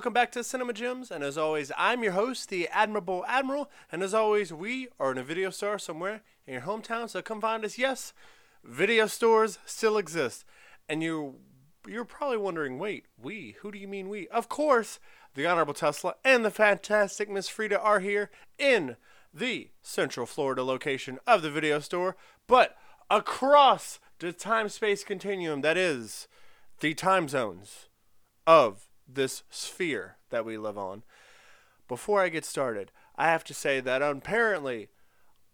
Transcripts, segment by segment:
Welcome back to Cinema Gems. And as always, I'm your host, the Admirable Admiral. And as always, we are in a video store somewhere in your hometown. So come find us. Yes, video stores still exist. And you, you're probably wondering, wait, we? Who do you mean we? Of course, the Honorable Tesla and the fantastic Miss Frida are here in the Central Florida location of the video store, but across the time space continuum that is the time zones of this sphere that we live on. Before I get started, I have to say that apparently,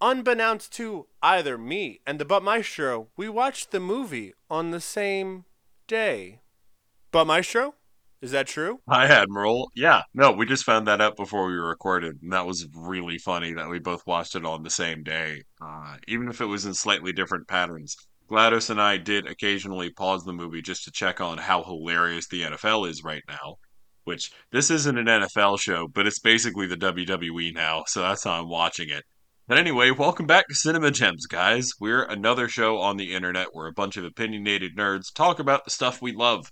unbeknownst to either me and the But Maestro, we watched the movie on the same day. But Maestro? Is that true? Hi, Admiral. Yeah, no, we just found that out before we recorded, and that was really funny that we both watched it on the same day, uh, even if it was in slightly different patterns. GLaDOS and I did occasionally pause the movie just to check on how hilarious the NFL is right now. Which this isn't an NFL show, but it's basically the WWE now, so that's how I'm watching it. But anyway, welcome back to Cinema Gems, guys. We're another show on the internet where a bunch of opinionated nerds talk about the stuff we love.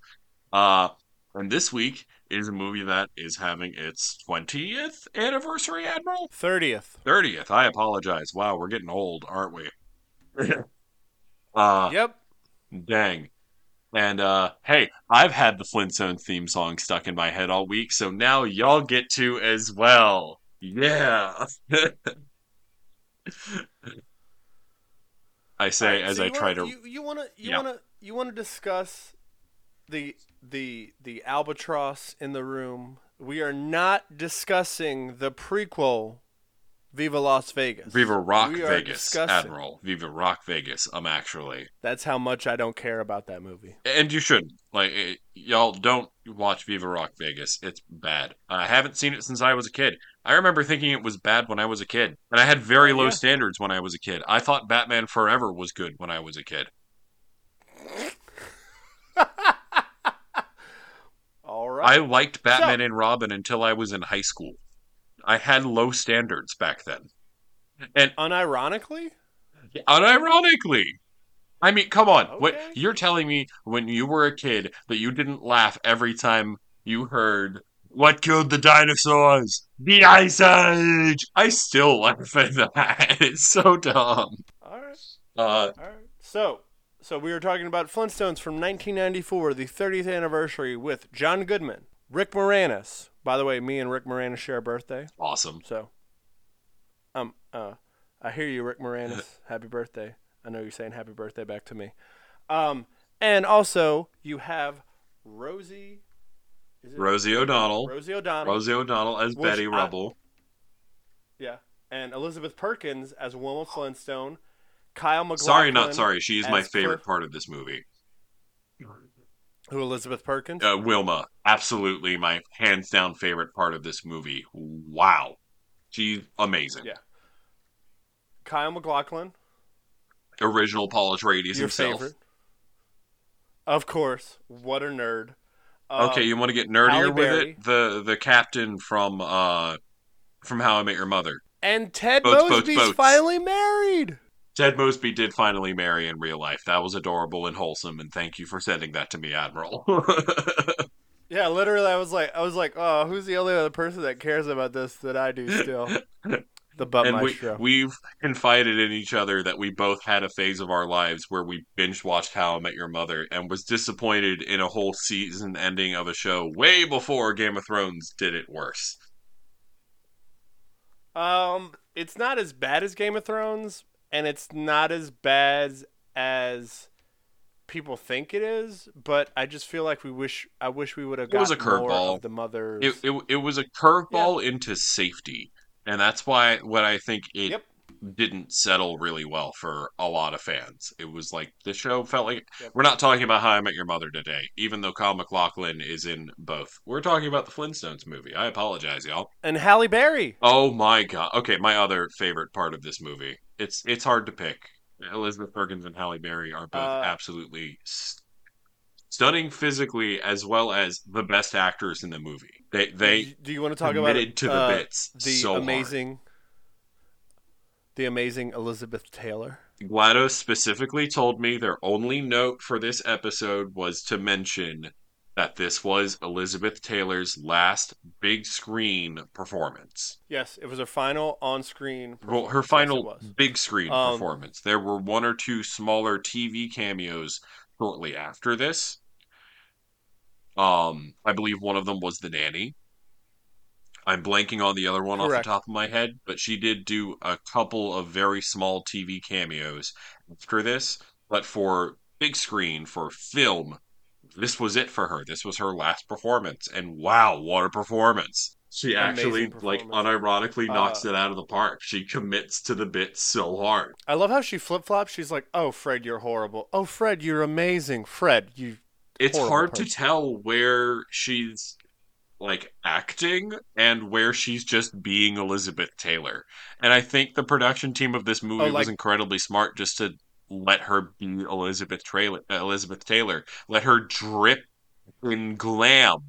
Uh, and this week is a movie that is having its 20th anniversary, Admiral? 30th. 30th. I apologize. Wow, we're getting old, aren't we? uh, Yep. Dang. And uh hey, I've had the Flintstone theme song stuck in my head all week, so now y'all get to as well. Yeah. I say Alright, as so I try wanna, to You, you want to you want to you want to discuss the the the albatross in the room. We are not discussing the prequel, Viva Las Vegas. Viva Rock We Vegas, discussing- Admiral. Viva Rock Vegas. I'm actually. That's how much I don't care about that movie. And you shouldn't. Like eh, y'all don't watch Viva Rock Vegas. It's bad. I haven't seen it since I was a kid. I remember thinking it was bad when I was a kid. And I had very Oh, low yeah. standards when I was a kid. I thought Batman Forever was good when I was a kid. All I liked Batman and Robin until I was in high school. I had low standards back then. And Unironically, unironically, I mean, come on. What you're telling me when you were a kid that you didn't laugh every time you heard what killed the dinosaurs? The Ice Age. I still laugh at that. It's so dumb. all right. Uh, All right. So, so we were talking about Flintstones from 1994, the 30th anniversary, with John Goodman, Rick Moranis. By the way, me and Rick Moranis share a birthday, awesome. so um uh, I hear you, Rick Moranis. happy birthday. I know you're saying happy birthday back to me. Um, and also you have Rosie. Is it Rosie O'Donnell. Rosie O'Donnell. Rosie O'Donnell as Betty I- Rubble. Yeah, and Elizabeth Perkins as Wilma Flintstone. Kyle MacLachlan. Sorry, not sorry. She is my favorite part of this movie. Who Elizabeth Perkins? Uh, Wilma, absolutely my hands down favorite part of this movie. Wow, she's amazing. Yeah. Kyle MacLachlan, Original Paul Atreides your himself. favorite. Of course. What a nerd. Um, Okay, you want to get Halle nerdier with Berry. it? The the captain from uh from How I Met Your Mother. and Ted Boats, boats, Mosby's boats. finally married. Ted Mosby did finally marry in real life. That was adorable and wholesome, and thank you for sending that to me, Admiral. Yeah, literally, I was like, I was like, oh, who's the only other person that cares about this that I do still? The butt and we, maestro. we've confided in each other that we both had a phase of our lives where we binge watched How I Met Your Mother and was disappointed in a whole season ending of a show way before Game of Thrones did it worse. Um, it's not as bad as Game of Thrones, and it's not as bad as people think it is. But I just feel like we wish I wish we would have It was got a curveball. of the mothers. It, it, it was a curveball into safety, and that's why what I think it Yep. didn't settle really well for a lot of fans. It was like the show felt like Yep. we're not talking about How I Met Your Mother today, even though Kyle MacLachlan is in both. We're talking about the Flintstones movie. I apologize, y'all. and Halle Berry. Oh my god. Okay, my other favorite part of this movie. It's it's hard to pick. Elizabeth Perkins and Halle Berry are both Uh, absolutely st- stunning physically as well as the best actors in the movie. They they do you want to talk about committed to the uh, bits the so hard. amazing, the amazing Elizabeth Taylor? GLaDOS specifically told me their only note for this episode was to mention that this was Elizabeth Taylor's last big screen performance. Yes, it was her final on-screen. Well, her. Yes, final big screen Um, performance. There were one or two smaller TV cameos shortly after this. Um, I believe one of them was the nanny. I'm blanking on the other one off the top of my head, but she did do a couple of very small TV cameos after this. But for big screen, for film, this was it for her. This was her last performance, and wow, what a performance! She actually, like, unironically knocks Uh, it out of the park. She commits to the bit so hard. I love how she flip-flops. She's like, "Oh, Fred, you're horrible. Oh, Fred, you're amazing. Fred, you." It's hard to tell where she's like acting and where she's just being Elizabeth Taylor. And I think the production team of this movie Oh, like- was incredibly smart just to let her be Elizabeth Taylor. Elizabeth Taylor, let her drip in glam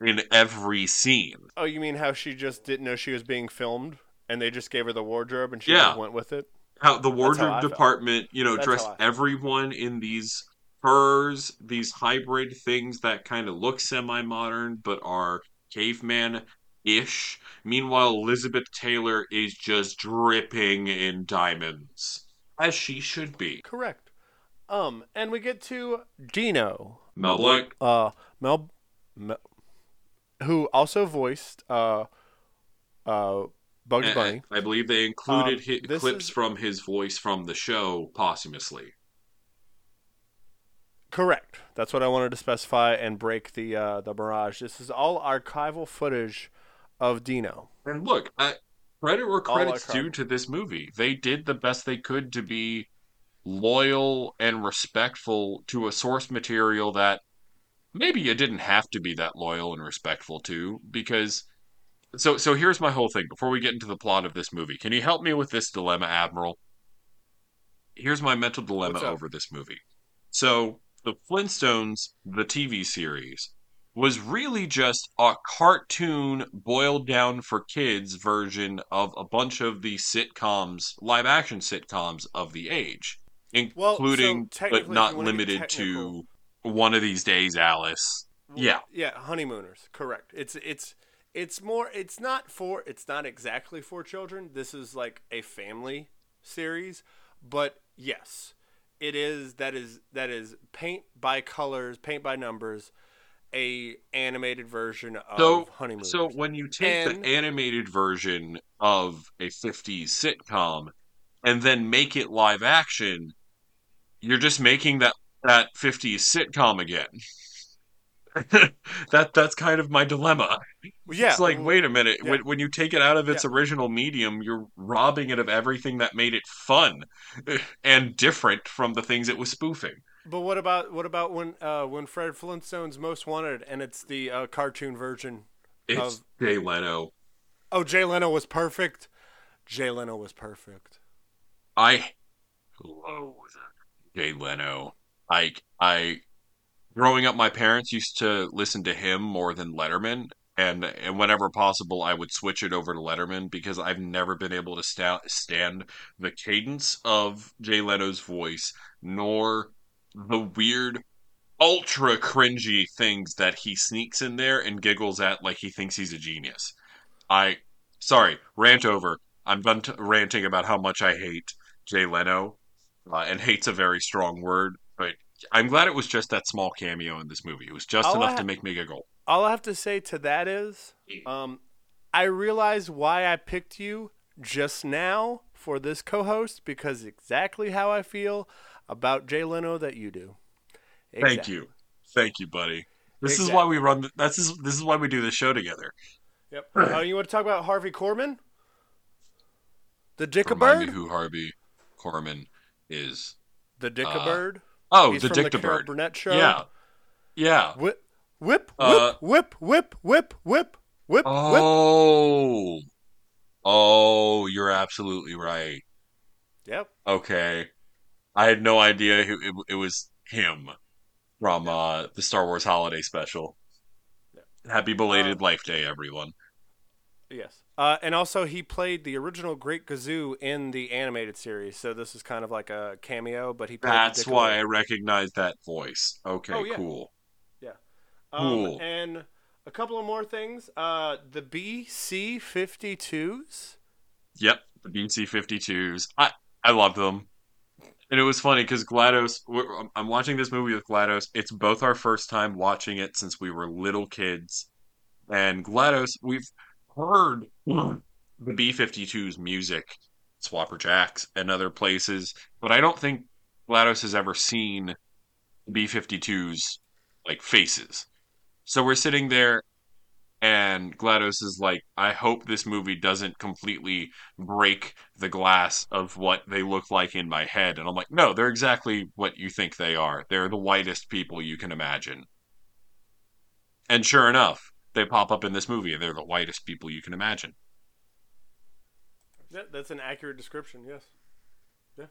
in every scene. Oh, you mean how she just didn't know she was being filmed, and they just gave her the wardrobe, and she Yeah. just went with it? How the how wardrobe felt. department, you know, That's dressed how felt. everyone in these furs, these hybrid things that kind of look semi-modern but are caveman-ish. Meanwhile, Elizabeth Taylor is just dripping in diamonds, as she should be. Correct. Um, and we get to Dino, Mel Blanc, uh, Mel, Mel who also voiced uh, uh, Bugs I- Bunny. I, believe they included Um, hi- clips is- from his voice from the show posthumously. Correct. That's what I wanted to specify and break the uh, the mirage. This is all archival footage of Dino. And look, I, credit where credit's due to this movie. They did the best they could to be loyal and respectful to a source material that maybe you didn't have to be that loyal and respectful to because so so here's my whole thing before we get into the plot of this movie. Can you help me with this dilemma, Admiral? Here's my mental dilemma over this movie. So, the Flintstones, the TV series, was really just a cartoon boiled down for kids version of a bunch of the sitcoms, live action sitcoms of the age, Well, including so but not limited to One of These Days, Alice. Yeah. Yeah, honeymooners. Correct. It's it's it's more it's not for it's not exactly for children. This is like a family series, but yes, it is that is that is paint by colors, paint by numbers, a animated version of So, honeymooners. so when you take And- the animated version of a 50s sitcom and then make it live action, you're just making that that 50s sitcom again. that that's kind of my dilemma. yeah, it's like, wait a minute. yeah. When, when you take it out of its original medium, you're robbing it of everything that made it fun and different from the things it was spoofing. But what about what about when uh, when Fred Flintstone's Most Wanted and it's the uh, cartoon version? It's Of- Jay Leno. Oh, Jay Leno was perfect. Jay Leno was perfect. I loathe Jay Leno. Like I, growing up, my parents used to listen to him more than Letterman, and and whenever possible, I would switch it over to Letterman because I've never been able to sta- stand the cadence of Jay Leno's voice, nor the weird, ultra cringy things that he sneaks in there and giggles at like he thinks he's a genius. I, sorry, rant over. I'm done t- ranting about how much I hate Jay Leno, uh, and hate's a very strong word, but I'm glad it was just that small cameo in this movie. It was just All enough I- to make me giggle. All I have to say to that is, um, I realize why I picked you just now for this co-host because exactly how I feel about Jay Leno that you do. Thank you, thank you, buddy. This is why we run. th- That's is, this is why we do this show together. Yep. Uh, you want to talk about Harvey Korman? The Dick a Remind me who Harvey Korman is. The Dick a uh, Bird? Oh, He's the from Dick the the Carol Bird. Burnett show. Yeah, yeah. Whip, whip, whip, Uh, whip, whip, whip, whip, whip, whip. Oh, oh, you're absolutely right. Yep. Okay, I had no idea who it, it was him from uh, the Star Wars Holiday Special. Happy belated Uh, Life Day, everyone. Yes. Uh, and also, he played the original Great Gazoo in the animated series. So this is kind of like a cameo, but he played That's why I recognize that voice. Okay, Oh, yeah. cool. Um, Cool. And a couple of more things. Uh, the BC 52s. Yep, the BC 52s. I I love them. And it was funny because GLaDOS, I'm- um, I'm watching this movie with GLaDOS. It's both our first time watching it since we were little kids. And GLaDOS, we've heard the B 52's music, Swapper Jacks, and other places, but I don't think GLaDOS has ever seen B 52's like faces. So we're sitting there and GLaDOS is like, I hope this movie doesn't completely break the glass of what they look like in my head. And I'm like, no, they're exactly what you think they are. They're the whitest people you can imagine. And sure enough, they pop up in this movie and they're the whitest people you can imagine. Yeah, that's an accurate description. Yes. Hmm.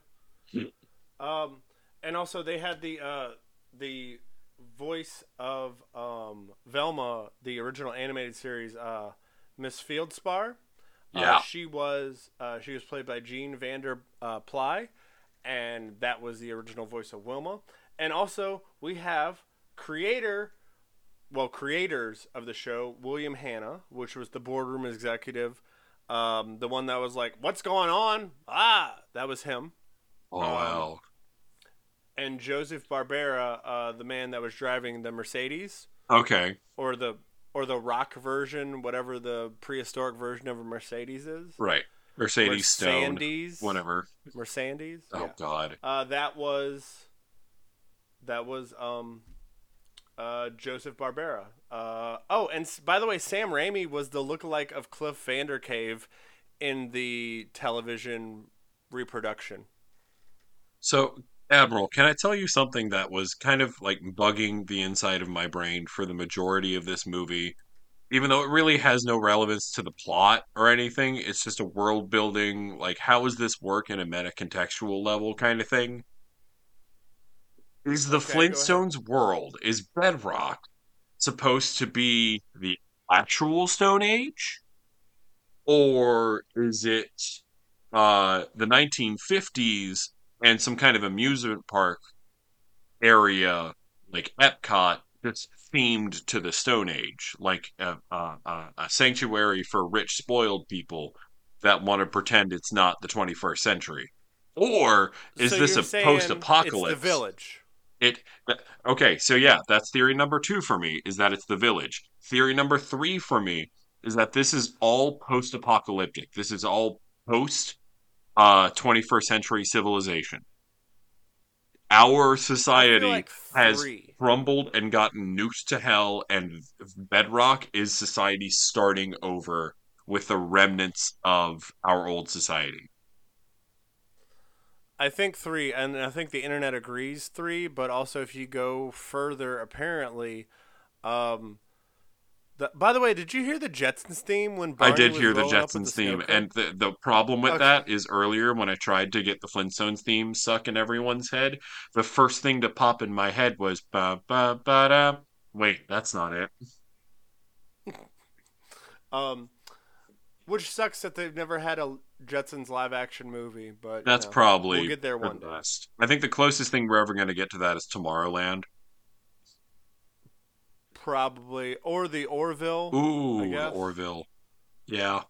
Yeah. um, and also they had the uh, the voice of um, Velma, the original animated series, uh, Miss Feldspar. Yeah. Uh, she was uh, she was played by Jean Vander uh, Pyl, and that was the original voice of Wilma. And also we have creator, well creators of the show, William Hanna, which was the boardroom executive, um, the one that was like, "What's going on?" Ah, that was him. Oh, Um, wow. And Joseph Barbera, uh, the man that was driving the Mercedes Okay. or the or the rock version, whatever the prehistoric version of a Mercedes is. Right. Mercedes Stone. Mercedes. Whatever. Mercedes. Oh, yeah. God. Uh, that was that was um uh Joseph Barbera. Uh oh, and by the way, Sam Raimi was the lookalike of Cliff Vandercave in the television reproduction. So, Admiral, can I tell you something that was kind of like bugging the inside of my brain for the majority of this movie? Even though it really has no relevance to the plot or anything, it's just a world building, like, how does this work in a meta contextual level kind of thing? Is the Okay. Flintstones world, is Bedrock supposed to be the actual Stone Age? Or is it uh, the 1950s and some kind of amusement park area like Epcot that's themed to the Stone Age, like a, a, a sanctuary for rich, spoiled people that want to pretend it's not the 21st century? Or is So this a post-apocalypse? It's the village. It okay, so yeah, that's theory number two for me is that it's the village. Theory number three for me is that this is all post-apocalyptic. This is all post uh 21st century civilization. Our society like has crumbled and gotten nuked to hell, and bedrock is society starting over with the remnants of our old society. I think three, and I think the internet agrees three. But also, if you go further, apparently, um, the, by the way, did you hear the Jetsons theme when Barney I did hear the rolling up with Jetsons the theme, and the the problem with Okay. that is earlier when I tried to get the Flintstones theme stuck in everyone's head, the first thing to pop in my head was ba ba ba da. Wait, that's not it. Um, which sucks that they've never had a Jetsons live action movie, but you That's know, probably we'll get there one the day. best. I think the closest thing we're ever going to get to that is Tomorrowland. Probably or the Orville. Ooh, I the guess. Orville. Yeah.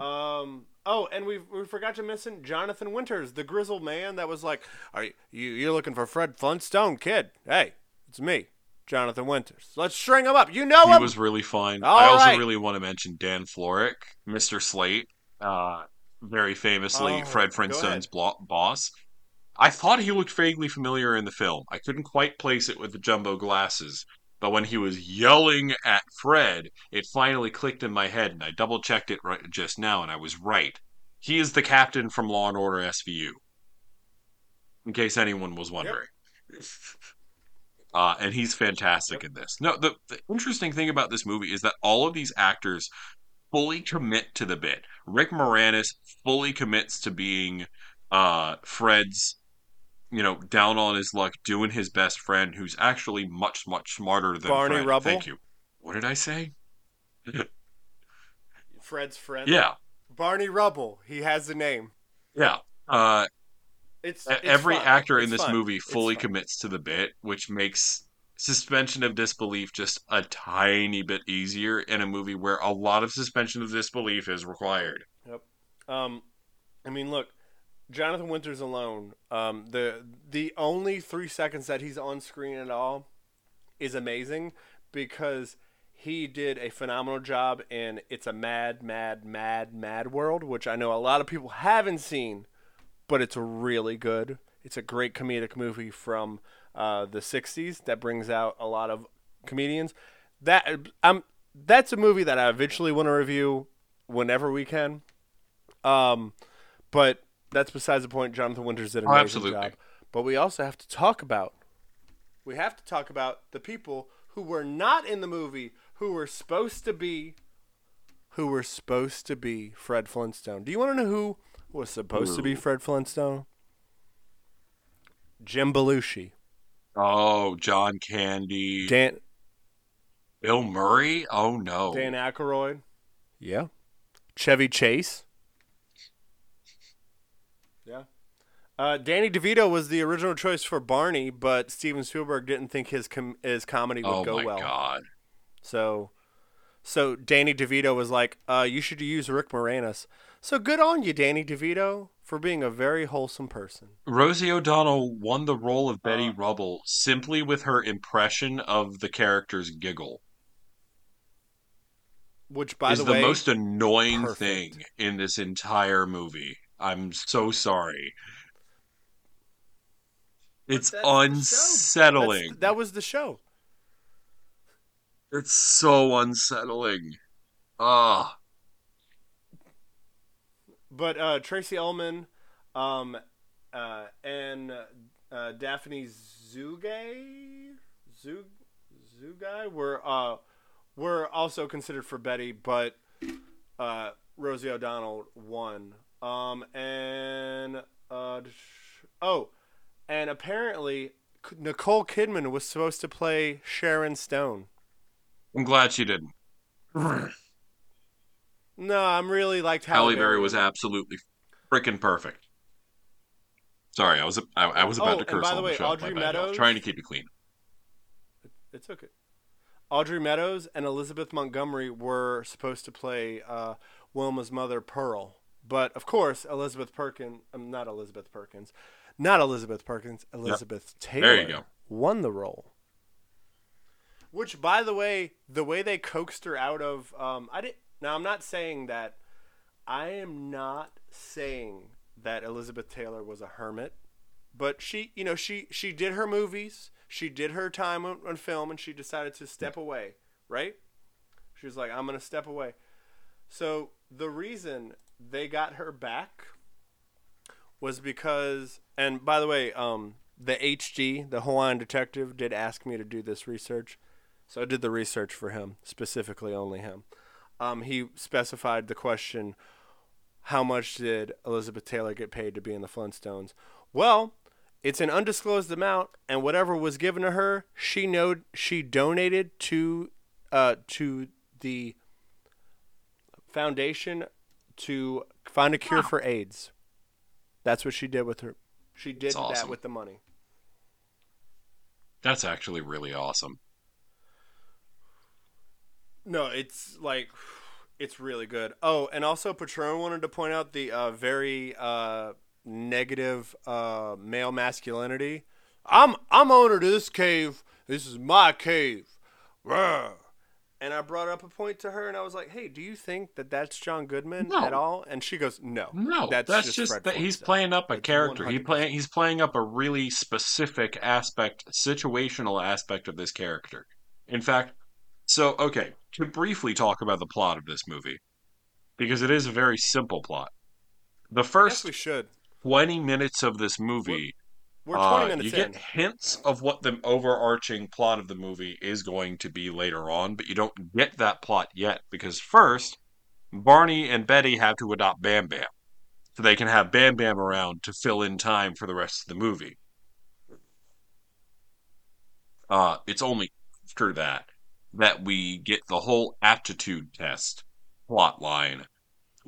Um. Oh, and we we forgot to mention Jonathan Winters, the grizzled man that was like, "Are you you you're looking for Fred Flintstone, kid? Hey, it's me, Jonathan Winters. Let's string him up. You know He him. was really fun. All I also right. really want to mention Dan Florek, Mr. Slate, uh, very famously Oh, Fred. Flintstone's blo- boss. I thought he looked vaguely familiar in the film. I couldn't quite place it with the jumbo glasses, but when he was yelling at Fred, it finally clicked in my head, and I double checked it right just now, and I was right. He is the captain from Law and Order SVU. In case anyone was wondering. Uh, and he's fantastic in this. No, the, the interesting thing about this movie is that all of these actors fully commit to the bit. Rick Moranis fully commits to being uh, Fred's, you know, down on his luck, doing his best friend, who's actually much, much smarter than Barney Fred. Rubble? Thank you. What did I say? Fred's friend. Yeah, Barney Rubble. He has a name. yeah. Uh, It's, it's every fun. actor in this fun. movie fully commits to the bit, which makes suspension of disbelief just a tiny bit easier in a movie where a lot of suspension of disbelief is required. Yep. Um, I mean, look, Jonathan Winters alone. Um, the the only three seconds that he's on screen at all is amazing because he did a phenomenal job in "It's a Mad, Mad, Mad, Mad World," which I know a lot of people haven't seen, but it's really good. It's a great comedic movie from uh, the '60s that brings out a lot of comedians. That I'm that's a movie that I eventually want to review whenever we can. Um, but that's besides the point. Jonathan Winters did an Oh, amazing absolutely. job. But we also have to talk about we have to talk about the people who were not in the movie who were supposed to be who were supposed to be Fred Flintstone. Do you want to know who was supposed to be Fred Flintstone? Jim Belushi. Oh, John Candy, Dan Bill Murray. Oh no, Dan Aykroyd. Yeah. Chevy Chase. Yeah. Uh, Danny DeVito was the original choice for Barney, but Steven Spielberg didn't think his com- his comedy would oh go my well. god. So, so Danny DeVito was like, uh, "You should use Rick Moranis." So good on you, Danny DeVito, for being a very wholesome person. Rosie O'Donnell won the role of Betty Uh. Rubble simply with her impression of the character's giggle. Which, by is the, the way, most annoying perfect. thing in this entire movie. I'm so sorry. It's show. unsettling. that was the show. It's so unsettling. Ah, But uh, Tracey Ullman, um, uh, and uh, Daphne Zugay, Zug, Zugay were uh, were also considered for Betty, but uh, Rosie O'Donnell won. Um, and uh, oh, and apparently Nicole Kidman was supposed to play Sharon Stone. I'm glad she didn't. No, I'm really liked Halle, Halle Berry was absolutely freaking perfect. Sorry, I was I, I was about Oh, to curse by the on way, the show. Audrey My bad, y'all. Meadows- trying to keep it clean. It's okay. Audrey Meadows and Elizabeth Montgomery were supposed to play uh, Wilma's mother, Pearl. But of course, Elizabeth Perkins, um, not Elizabeth Perkins, not Elizabeth Perkins, Elizabeth Taylor There you go. won the role. Which, by the way, the way they coaxed her out of, um, I did. Now, I'm not saying that. I am not saying that Elizabeth Taylor was a hermit, but she, you know, she she did her movies, she did her time on, on film, and she decided to step away. Right? She was like, "I'm gonna step away." So the reason they got her back was because, and by the way, um, the HD, the Hawaiian detective, did ask me to do this research, so I did the research for him specifically, only him. Um, he specified the question, "How much did Elizabeth Taylor get paid to be in the Flintstones?" Well, it's an undisclosed amount, and whatever was given to her, she know she donated to uh, to the foundation to find a cure Wow. for AIDS. That's what she did with her. She did That's that with the money. That's actually really awesome. No, it's like it's really good. Oh, and also Patron wanted to point out the uh, very uh, negative uh, male masculinity. I'm I'm owner to this cave. This is my cave. Rawr. And I brought up a point to her, and I was like, "Hey, do you think that that's John Goodman No. at all?" And she goes, "No, No, that's, That's just, just that he's playing up a It's character. He 100%. play he's playing up a really specific aspect, situational aspect of this character. In fact, so okay, to briefly talk about the plot of this movie, because it is a very simple plot. The first we should." twenty minutes of this movie, We're 20 uh, minutes you in. get hints of what the overarching plot of the movie is going to be later on, but you don't get that plot yet because first, Barney and Betty have to adopt Bam Bam so they can have Bam Bam around to fill in time for the rest of the movie. Uh, it's only after that that we get the whole aptitude test plot line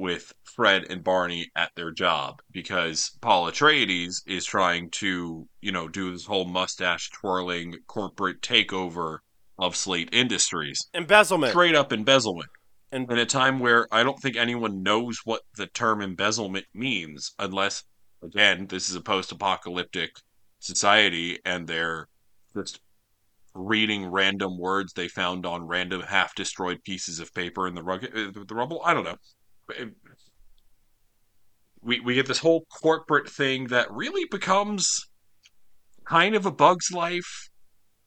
with Fred and Barney at their job because Paul Atreides is trying to, you know, do this whole mustache twirling corporate takeover of Slate Industries. Embezzlement. Straight up embezzlement. And In a time where I don't think anyone knows what the term embezzlement means, unless, again, this is a post apocalyptic society and they're just reading random words they found on random half destroyed pieces of paper in the, rug- uh, the rubble. I don't know. We, we get this whole corporate thing that really becomes kind of a bug's life,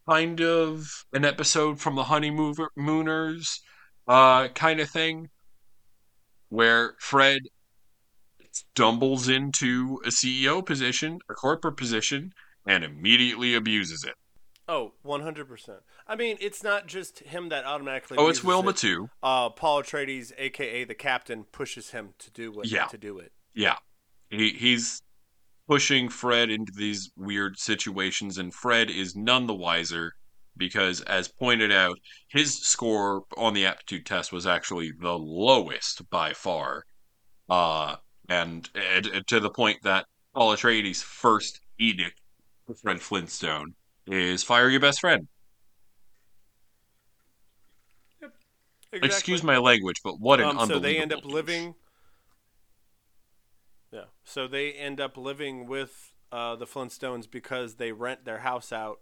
kind of an episode from the Honeymooners uh, kind of thing, where Fred stumbles into a CEO position, a corporate position, and immediately abuses it. Oh, 100%. I mean, it's not just him that automatically Oh, it's Wilma it. too. Uh, Paul Atreides, aka the captain, pushes him to do what Yeah. to do it. Yeah, he he's pushing Fred into these weird situations, and Fred is none the wiser because, as pointed out, his score on the aptitude test was actually the lowest by far, uh, and, and to the point that Paul Atreides' first edict to Fred Flintstone is fire your best friend. Exactly. Excuse my language, but what an um, so unbelievable. they end up living. Yeah. So they end up living with uh, the Flintstones because they rent their house out.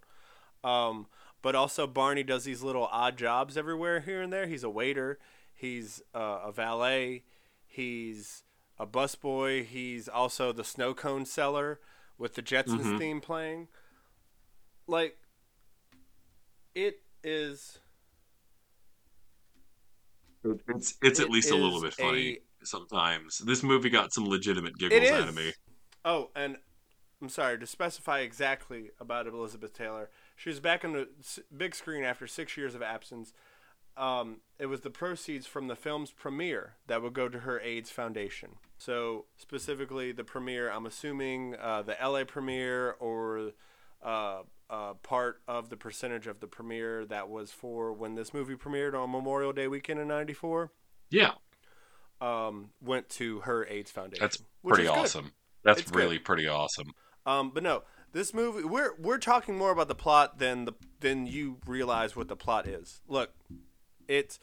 Um, but also Barney does these little odd jobs everywhere here and there. He's a waiter. He's uh, a valet. He's a busboy. He's also the snow cone seller with the Jetsons Mhm. theme playing. Like, it is. It's it's at It least a little bit funny a- sometimes. This movie got some legitimate giggles out of me. Oh, and I'm sorry to specify exactly about Elizabeth Taylor. She was back on the big screen after six years of absence. Um, it was the proceeds from the film's premiere that would go to her AIDS foundation. So specifically, the premiere. I'm assuming uh, the LA premiere or uh, uh, part of the percentage of the premiere that was for when this movie premiered on Memorial Day weekend in '94 Yeah, um, went to her AIDS foundation. that's pretty is good. awesome. That's It's good. really pretty awesome. Um, but no, this movie we're we're talking more about the plot than the than you realize what the plot is. Look, it's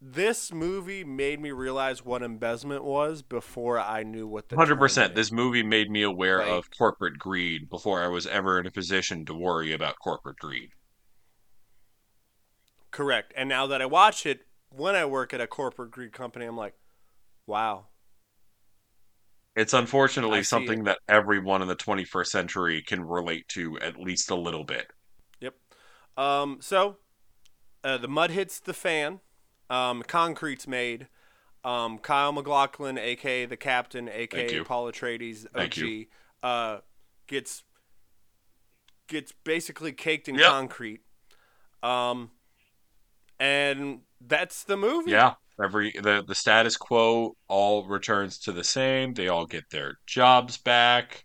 this movie made me realize what embezzlement was before I knew what the 100%. This movie made me aware Right. of corporate greed before I was ever in a position to worry about corporate greed. correct. And now that I watch it, when I work at a corporate greed company, I'm like, wow, It's unfortunately something it. that everyone in the 21st century can relate to at least a little bit. Yep. Um, so uh, the mud hits the fan. Um, concrete's made. Um, Kyle MacLachlan, aka the captain, aka. Paul Atreides, OG, uh, gets gets basically caked in Yep. concrete. Um, and that's the movie. Yeah. Every the the status quo all returns to the same. They all get their jobs back.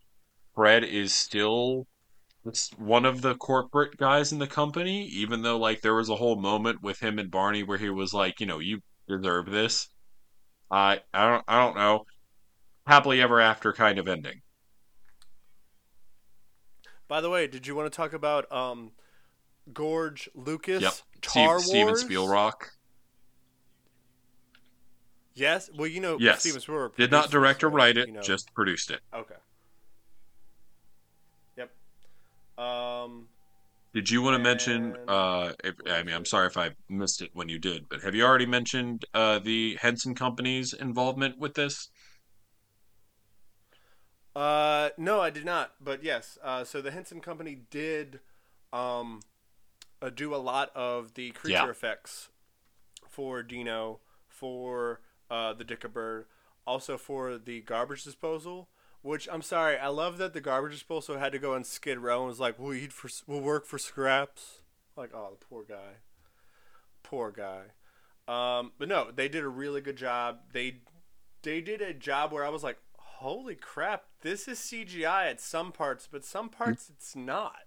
Fred is still one of the corporate guys in the company, even though like there was a whole moment with him and Barney where he was like, you know, you deserve this. I I don't I don't know. Happily ever after kind of ending. By the way, did you want to talk about um, Gorge Lucas? Yep. Tar Steve, Steven Wars? Spielrock Yes. Well, you know, Yes. Steven Spielberg did not direct or write it, you know. just produced it. Okay. Yep. Um. Did you want to mention? Uh, if, I mean, I'm sorry if I missed it when you did, but have you already mentioned uh, the Henson Company's involvement with this? Uh. No, I did not. But yes. Uh. So the Henson Company did, um, uh, do a lot of the creature Yeah. effects for Dino, for uh the Dictabird, also for the garbage disposal. Which I'm sorry, I love that the garbage disposal had to go on Skid Row and was like, "We'll eat for, we'll work for scraps." Like, oh, the poor guy, poor guy. Um, but no, they did a really good job. They they did a job where I was like, "Holy crap, this is CGI at some parts, but some parts it's not."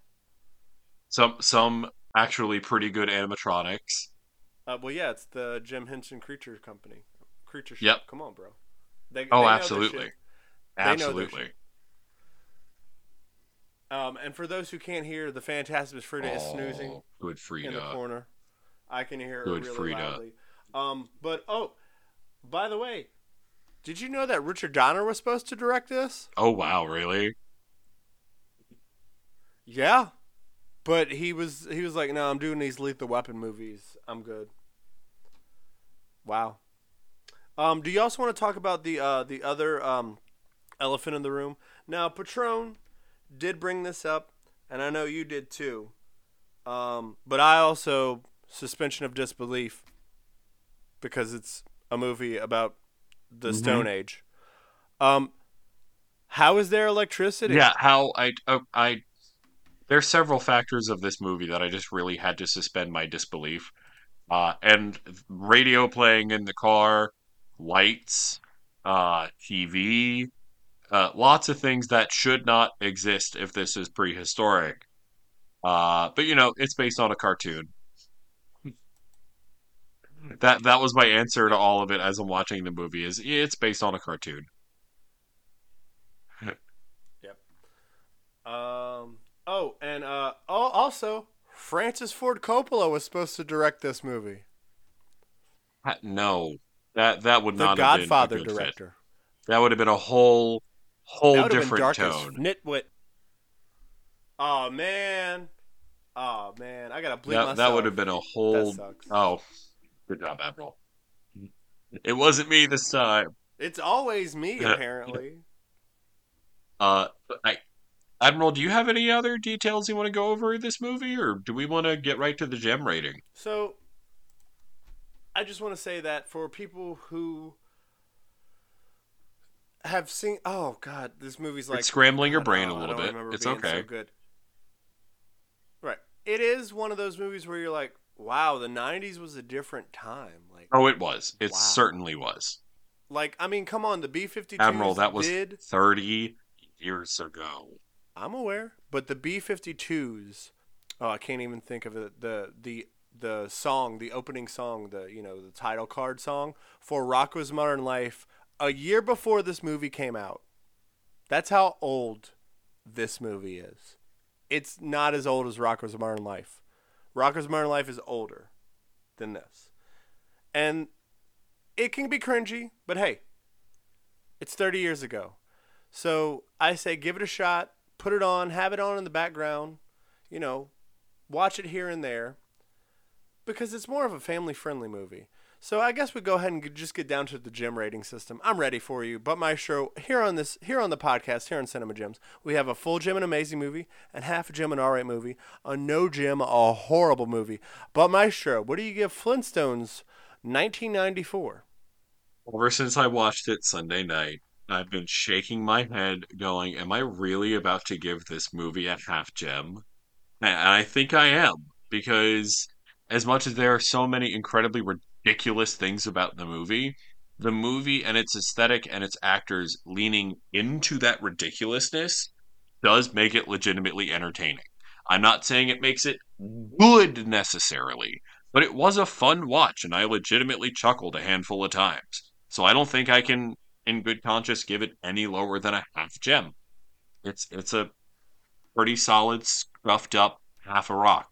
Some some actually pretty good animatronics. Uh, well, yeah, it's the Jim Henson Creature Company, Creature Shop. Yep. Come on, bro. They, Oh, they absolutely. Absolutely. Um, and for those who can't hear, the Phantasm Frida is snoozing Good Frida. in the corner. I can hear her Good really Frida. loudly. Um, but oh, by the way, did you know that Richard Donner was supposed to direct this? Oh wow, really? Yeah, but he was he was like, no, I'm doing these Lethal Weapon movies. I'm good. Wow. Um, do you also want to talk about the uh, the other um, elephant in the room? Now, Patron did bring this up, and I know you did too. Um, but I also suspension of disbelief because it's a movie about the Mhm. Stone Age. Um, how is there electricity? Yeah, how I oh, I there's several factors of this movie that I just really had to suspend my disbelief. Uh, and radio playing in the car, lights, uh, TV, uh, lots of things that should not exist if this is prehistoric. Uh, but you know, it's based on a cartoon. That that was my answer to all of it as I'm watching the movie. Is it's based on a cartoon. Yep. Um. Oh, and uh. Oh, also, Francis Ford Coppola was supposed to direct this movie. No, that that would The not Godfather have been a good fit. director. That would have been a whole whole that would have been different tone. nitwit. Oh man. Oh man, I gotta bleep That myself. that would have been a whole. sucks. Oh, good job, Admiral. It wasn't me this time. It's always me, apparently. Uh, I, Admiral, do you have any other details you want to go over in this movie, or do we want to get right to the gem rating? So, I just want to say that for people who have seen, oh god, this movie's like it's scrambling your brain a little bit. It's being so okay. good. Right, it is one of those movies where you're like, wow, the '90s was a different time. Like, Oh, it was. It Wow. certainly was. like I mean, come on, the B-52s Admiral, that was did. thirty years ago. I'm aware, but the B-52s. Oh, I can't even think of it. The the the song, the opening song, the you know the title card song for Rocko's Modern Life, a year before this movie came out. That's how old this movie is. It's not as old as Rocko's Modern Life. Rocko's Modern Life is older than this, and it can be cringy, but hey, it's 30 years ago. So I say give it a shot, put it on, have it on in the background, you know, watch it here and there because it's more of a family friendly movie. So I guess we go ahead and just get down to the gem rating system. I'm ready for you, but my show here on this here on the podcast here on Cinema Gems, we have a full gem and amazing movie, and half a gem and alright movie, a no gem a horrible movie. But Maestro, what do you give Flintstones 1994? Ever since I watched it Sunday night, I've been shaking my head, going, Am I really about to give this movie a half gem? And I think I am, because as much as there are so many incredibly ridiculous things about the movie, the movie and its aesthetic and its actors leaning into that ridiculousness does make it legitimately entertaining. I'm not saying it makes it good necessarily, but it was a fun watch, and I legitimately chuckled a handful of times. So I don't think I can, in good conscience, give it any lower than a half gem. It's it's a pretty solid, scruffed up half a rock.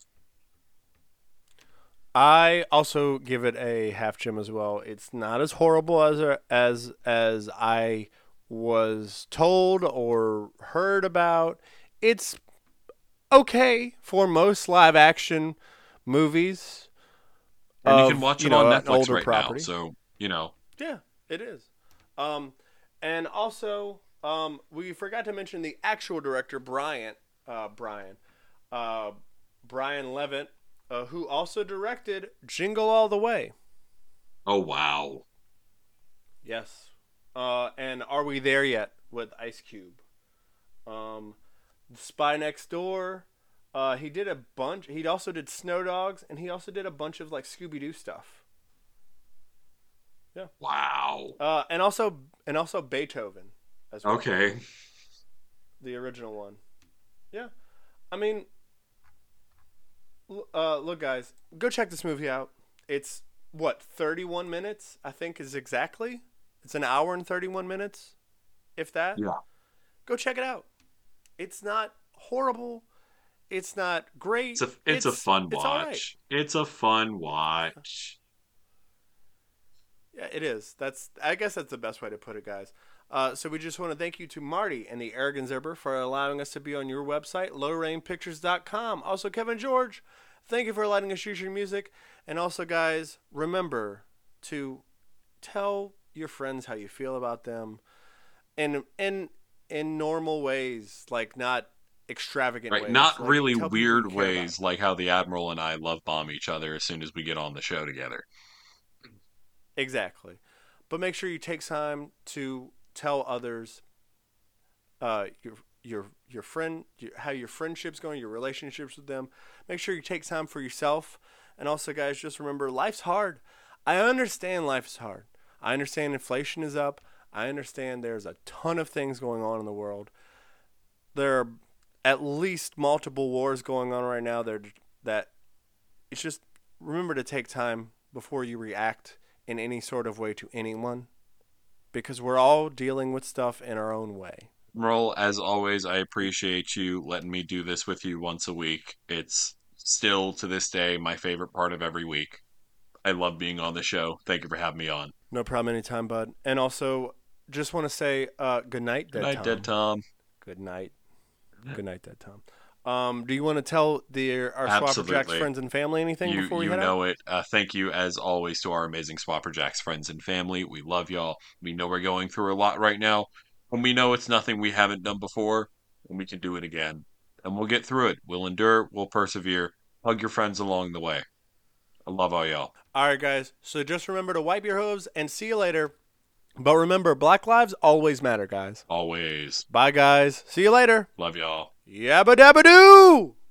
I also give it a half gem as well. It's not as horrible as as as I was told or heard about. It's okay for most live action movies. And you can watch it know, on Netflix right property. now. So you know, Yeah, it is. Um, and also, um, we forgot to mention the actual director, Brian. Uh, Brian. Uh, Brian Levant, uh, who also directed Jingle All the Way. oh wow, Yes. Uh, and Are We There Yet with Ice Cube. Um, Spy Next Door. Uh, he did a bunch. He also did Snow Dogs, and he also did a bunch of like Scooby Doo stuff. Yeah. Wow. Uh, and also and also Beethoven as well. Okay, the original one. Yeah, I mean, uh, look, guys, go check this movie out. It's what thirty-one minutes, I think, is exactly It's an hour and 31 minutes, if that. Yeah. Go check it out. It's not horrible. It's not great. It's a it's, a fun it's all right. watch. It's a fun watch. Yeah, it is. That's I guess that's the best way to put it, guys. Uh, so we just want to thank you to Marty and the Arrogant Zerber for allowing us to be on your website, lowrainpictures.com. Also, Kevin George, thank you for letting us use your music. And also, guys, remember to tell your friends how you feel about them, in in in normal ways, like not extravagant Right, ways. not Like, really tell people you weird ways like how the Admiral and I love bomb each other as soon as we get on the show together. Exactly. But make sure you take time to tell others uh, your your your friend how your friendships going, your relationships with them. Make sure you take time for yourself. And also, guys, just remember life's hard. I understand life's hard. I understand inflation is up. I understand there's a ton of things going on in the world. There are at least multiple wars going on right now. There that it's just remember to take time before you react in any sort of way to anyone because we're all dealing with stuff in our own way. Admiral, as always, I appreciate you letting me do this with you once a week. It's still to this day my favorite part of every week. I love being on the show. Thank you for having me on. No problem anytime, bud. And also, just want to say uh, good night, Good Dead night, Tom. Dead Tom. Good night. Good night, Dead Tom. Um, do you want to tell the our Swapper Jacks friends and family anything You before we you head out? You know it. Uh, thank you as always to our amazing Swapper Jacks friends and family. We love y'all. We know we're going through a lot right now, and we know it's nothing we haven't done before, and we can do it again. And we'll get through it. We'll endure. We'll persevere. Hug your friends along the way. I love all y'all. All right, guys. So just remember to wipe your hooves and see you later. But remember, Black lives always matter, guys. Always Bye, guys. See you later. love y'all. Yabba dabba doo!